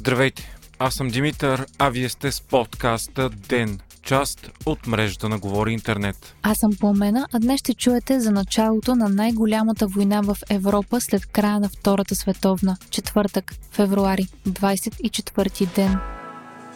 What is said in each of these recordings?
Здравейте, аз съм Димитър, а вие сте с подкаста ДЕН, част от мрежата на Говори Интернет. Аз съм Пламена, а днес ще чуете за началото на най-голямата война в Европа след края на Втората световна, четвъртък, февруари, 24 ден.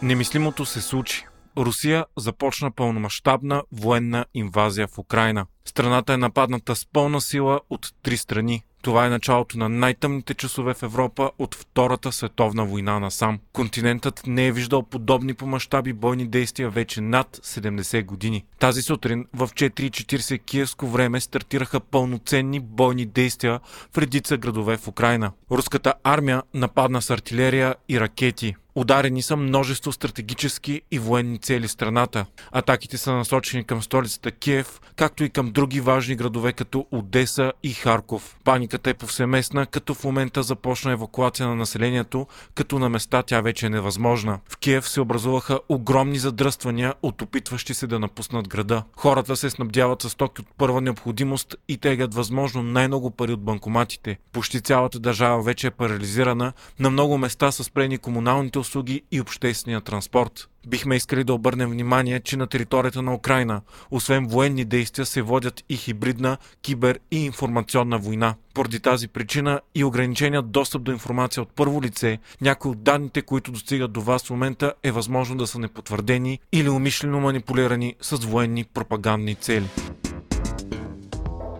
Немислимото се случи. Русия започна пълномащабна военна инвазия в Украина. Страната е нападната с пълна сила от три страни това е началото на най-тъмните часове в Европа от Втората световна война насам. Континентът не е виждал подобни по мащаби бойни действия вече над 70 години. Тази сутрин в 4.40 киевско време стартираха пълноценни бойни действия в редица градове в Украина. Руската армия нападна с артилерия и ракети. Ударени са множество стратегически и военни цели страната. Атаките са насочени към столицата Киев, както и към други важни градове като Одеса и Харков. Паниката е повсеместна, като в момента започна евакуация на населението, като на места тя вече е невъзможна. В Киев се образуваха огромни задръствания от опитващи се да напуснат града. Хората се снабдяват с стоки от първа необходимост и тегат възможно най-много пари от банкоматите. Почти цялата държава вече е парализирана, на много места са спрени комуналните услуги и обществения транспорт. Бихме искали да обърнем внимание, че на територията на Украина, освен военни действия, се водят и хибридна, кибер и информационна война. Поради тази причина и ограниченият достъп до информация от първо лице, някои от данните, които достигат до вас в момента, е възможно да са непотвърдени или умишлено манипулирани с военни пропагандни цели.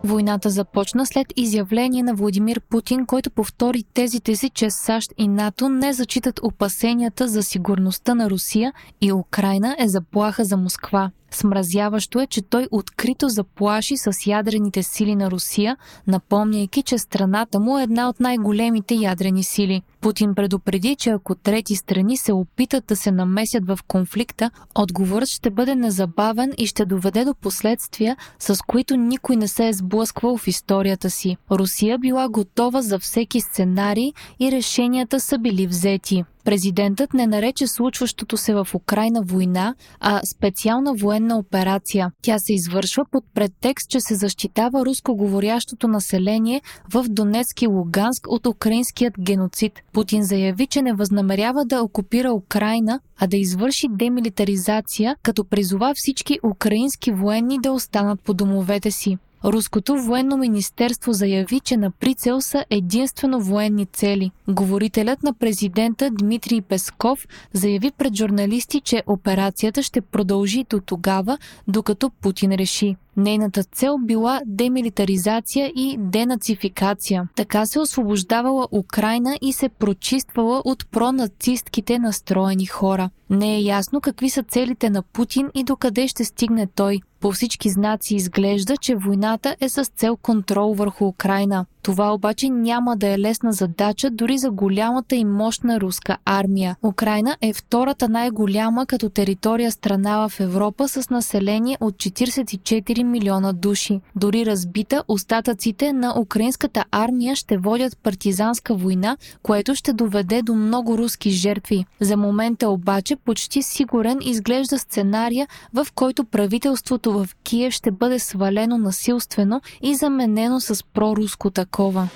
Войната започна след изявление на Владимир Путин, който повтори тезите си, че САЩ и НАТО не зачитат опасенията за сигурността на Русия и Украина е заплаха за Москва. Смразяващо е, че той открито заплаши с ядрените сили на Русия, напомняйки, че страната му е една от най-големите ядрени сили. Путин предупреди, че ако трети страни се опитат да се намесят в конфликта, отговорът ще бъде незабавен и ще доведе до последствия, с които никой не се е сблъсквал в историята си. Русия била готова за всеки сценарий и решенията са били взети. Президентът не нарече случващото се в Украина война, а специална военна операция. Тя се извършва под предтекст, че се защитава рускоговорящото население в Донецк и Луганск от украинският геноцид. Путин заяви, че не възнамерява да окупира Украина, а да извърши демилитаризация, като призова всички украински военни да останат по домовете си. Руското военно министерство заяви, че на прицел са единствено военни цели. Говорителят на президента Дмитрий Песков заяви пред журналисти, че операцията ще продължи до тогава, докато Путин реши. Нейната цел била демилитаризация и денацификация. Така се освобождавала Украина и се прочиствала от пронацистките настроени хора. Не е ясно какви са целите на Путин и докъде ще стигне той. По всички знаци изглежда, че войната е с цел контрол върху Украина. Това обаче няма да е лесна задача дори за голямата и мощна руска армия. Украина е втората най-голяма като територия страна в Европа с население от 44 милиона души. Дори разбита, остатъците на украинската армия ще водят партизанска война, което ще доведе до много руски жертви. За момента обаче почти сигурен изглежда сценария, в който правителството в Киев ще бъде свалено насилствено и заменено с проруско такова. Кулакова.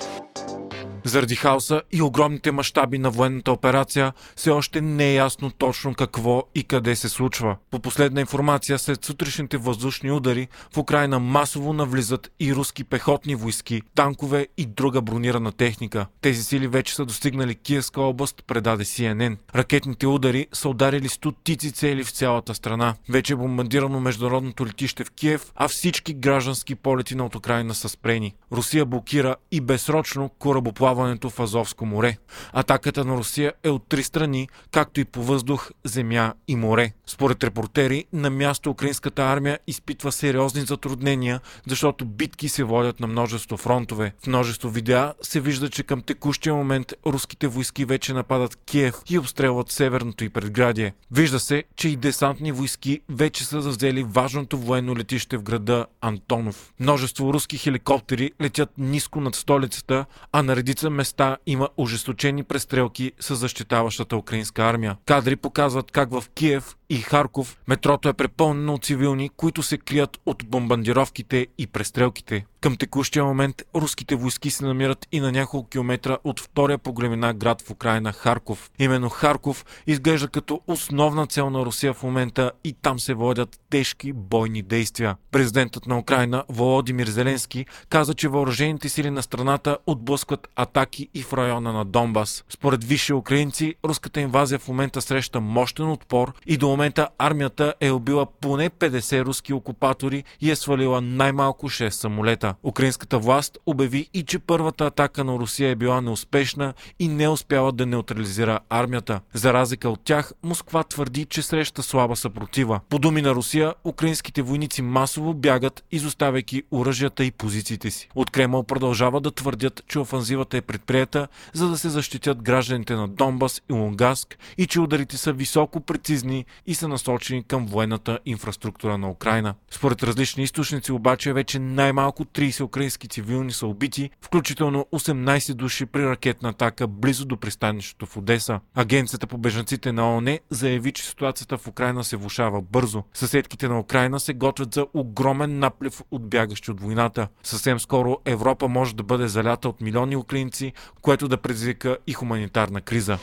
Заради хаоса и огромните мащаби на военната операция, все още не е ясно точно какво и къде се случва. По последна информация, след сутрешните въздушни удари, в Украина масово навлизат и руски пехотни войски, танкове и друга бронирана техника. Тези сили вече са достигнали Киевска област, предаде CNN. Ракетните удари са ударили стотици цели в цялата страна. Вече е бомбардирано международното летище в Киев, а всички граждански полети на от Украина са спрени. Русия блокира и безсрочно корабоплаването плаването в Азовско море. Атаката на Русия е от три страни, както и по въздух, земя и море. Според репортери, на място украинската армия изпитва сериозни затруднения, защото битки се водят на множество фронтове. В множество видеа се вижда, че към текущия момент руските войски вече нападат Киев и обстрелват северното и предградие. Вижда се, че и десантни войски вече са завзели важното военно летище в града Антонов. Множество руски хеликоптери летят ниско над столицата, а на редица редица места има ожесточени престрелки с защитаващата украинска армия. Кадри показват как в Киев и Харков, метрото е препълнено от цивилни, които се крият от бомбардировките и престрелките. Към текущия момент руските войски се намират и на няколко километра от втория по големина град в Украина Харков. Именно Харков изглежда като основна цел на Русия в момента и там се водят тежки бойни действия. Президентът на Украина Володимир Зеленски каза, че въоръжените сили на страната отблъскват атаки и в района на Донбас. Според висши украинци, руската инвазия в момента среща мощен отпор и до момента армията е убила поне 50 руски окупатори и е свалила най-малко 6 самолета. Украинската власт обяви и че първата атака на Русия е била неуспешна и не успяла да неутрализира армията. За разлика от тях, Москва твърди, че среща слаба съпротива. По думи на Русия, украинските войници масово бягат, изоставяйки оръжията и позициите си. От Кремъл продължава да твърдят, че офанзивата е предприета, за да се защитят гражданите на Донбас и Лунгаск и че ударите са високо прецизни и са насочени към военната инфраструктура на Украина. Според различни източници обаче вече най-малко 30 украински цивилни са убити, включително 18 души при ракетна атака близо до пристанището в Одеса. Агенцията по бежанците на ООН заяви, че ситуацията в Украина се влушава бързо. Съседките на Украина се готвят за огромен наплив от бягащи от войната. Съвсем скоро Европа може да бъде залята от милиони украинци, което да предизвика и хуманитарна криза.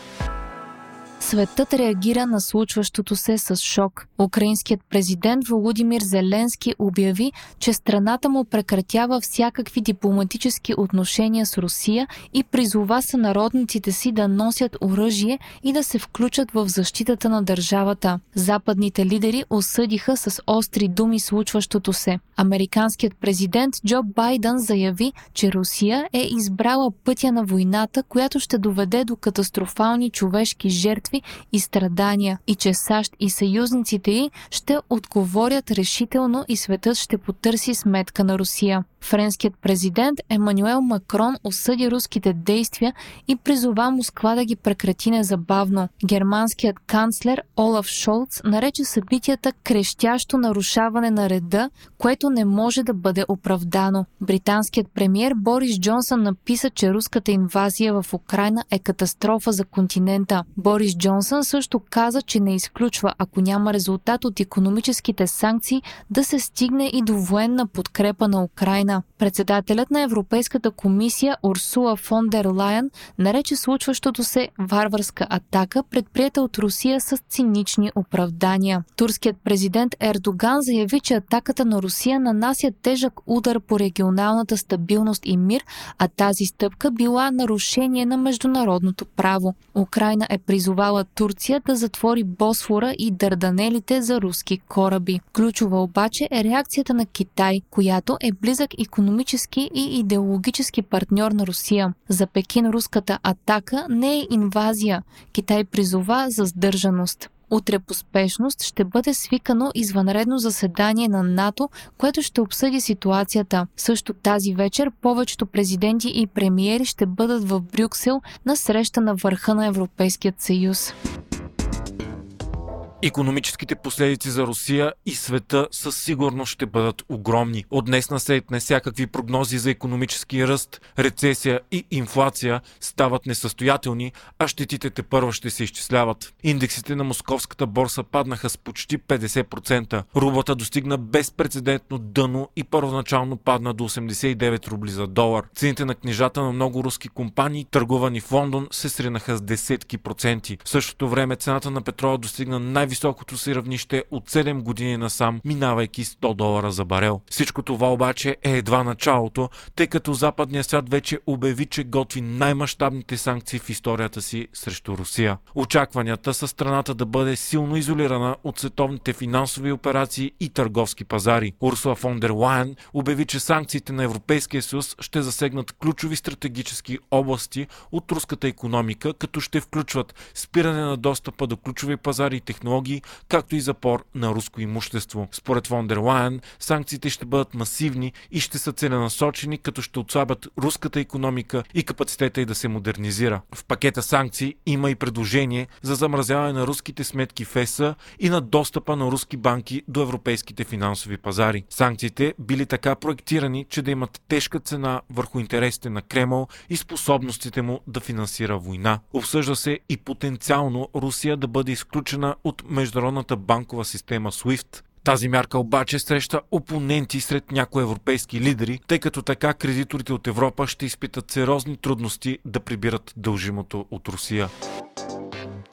Светът реагира на случващото се с шок. Украинският президент Володимир Зеленски обяви, че страната му прекратява всякакви дипломатически отношения с Русия и призова сънародниците си да носят оръжие и да се включат в защитата на държавата. Западните лидери осъдиха с остри думи случващото се. Американският президент Джо Байден заяви, че Русия е избрала пътя на войната, която ще доведе до катастрофални човешки жертви жертви и страдания и че САЩ и съюзниците й ще отговорят решително и светът ще потърси сметка на Русия. Френският президент Емануел Макрон осъди руските действия и призова Москва да ги прекрати незабавно. Германският канцлер Олаф Шолц нарече събитията крещящо нарушаване на реда, което не може да бъде оправдано. Британският премьер Борис Джонсън написа, че руската инвазия в Украина е катастрофа за континента. Борис Джонсън също каза, че не изключва, ако няма резултат от економическите санкции, да се стигне и до военна подкрепа на Украина. Председателят на Европейската комисия Урсула фон дер Лайен нарече случващото се варварска атака, предприета от Русия с цинични оправдания. Турският президент Ердоган заяви, че атаката на Русия нанася тежък удар по регионалната стабилност и мир, а тази стъпка била нарушение на международното право. Украина е призовала Турция да затвори Босфора и Дърданелите за руски кораби. Ключова обаче е реакцията на Китай, която е близък економически и идеологически партньор на Русия. За Пекин руската атака не е инвазия. Китай призова за сдържаност. Утре по спешност ще бъде свикано извънредно заседание на НАТО, което ще обсъди ситуацията. Също тази вечер повечето президенти и премиери ще бъдат в Брюксел на среща на върха на Европейският съюз. Економическите последици за Русия и света със сигурност ще бъдат огромни. От днес на сетне всякакви прогнози за економически ръст, рецесия и инфлация стават несъстоятелни, а щетите те първо ще се изчисляват. Индексите на московската борса паднаха с почти 50%. Рублата достигна безпредседентно дъно и първоначално падна до 89 рубли за долар. Цените на книжата на много руски компании, търгувани в Лондон, се сринаха с десетки проценти. В същото време цената на петрола достигна най най-високото си равнище от 7 години насам, минавайки 100 долара за барел. Всичко това обаче е едва началото, тъй като западният свят вече обяви, че готви най-мащабните санкции в историята си срещу Русия. Очакванията са страната да бъде силно изолирана от световните финансови операции и търговски пазари. Урсула фон дер Лайен обяви, че санкциите на Европейския съюз ще засегнат ключови стратегически области от руската економика, като ще включват спиране на достъпа до ключови пазари и технологии технологии, както и запор на руско имущество. Според фон дер Лайен, санкциите ще бъдат масивни и ще са целенасочени, като ще отслабят руската економика и капацитета й да се модернизира. В пакета санкции има и предложение за замразяване на руските сметки в ЕСА и на достъпа на руски банки до европейските финансови пазари. Санкциите били така проектирани, че да имат тежка цена върху интересите на Кремъл и способностите му да финансира война. Обсъжда се и потенциално Русия да бъде изключена от международната банкова система SWIFT. Тази мярка обаче среща опоненти сред някои европейски лидери, тъй като така кредиторите от Европа ще изпитат сериозни трудности да прибират дължимото от Русия.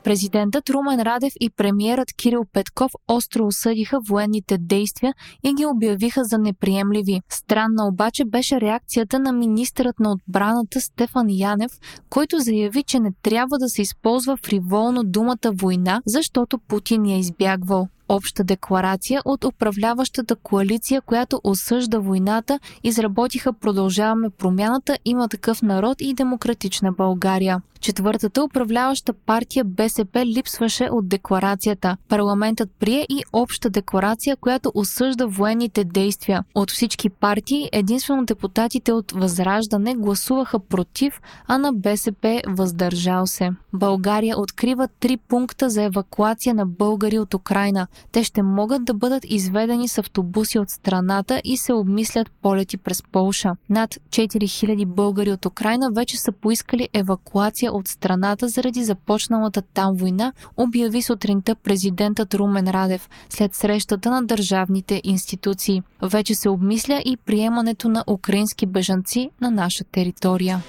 Президентът Румен Радев и премиерът Кирил Петков остро осъдиха военните действия и ги обявиха за неприемливи. Странна обаче беше реакцията на министърът на отбраната Стефан Янев, който заяви, че не трябва да се използва фриволно думата война, защото Путин я избягвал обща декларация от управляващата коалиция, която осъжда войната, изработиха Продължаваме промяната, има такъв народ и демократична България. Четвъртата управляваща партия БСП липсваше от декларацията. Парламентът прие и обща декларация, която осъжда военните действия. От всички партии единствено депутатите от Възраждане гласуваха против, а на БСП въздържал се. България открива три пункта за евакуация на българи от Украина. Те ще могат да бъдат изведени с автобуси от страната и се обмислят полети през Полша. Над 4000 българи от Украина вече са поискали евакуация от страната заради започналата там война, обяви сутринта президентът Румен Радев след срещата на държавните институции. Вече се обмисля и приемането на украински бежанци на наша територия.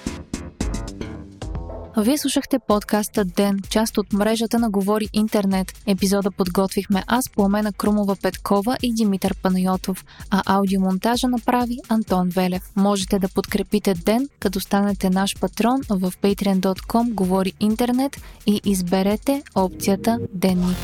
Вие слушахте подкаста Ден, част от мрежата на Говори Интернет. Епизода подготвихме аз, Пламена Крумова Петкова и Димитър Панайотов, а аудиомонтажа направи Антон Велев. Можете да подкрепите Ден, като станете наш патрон в patreon.com Говори Интернет и изберете опцията Денник.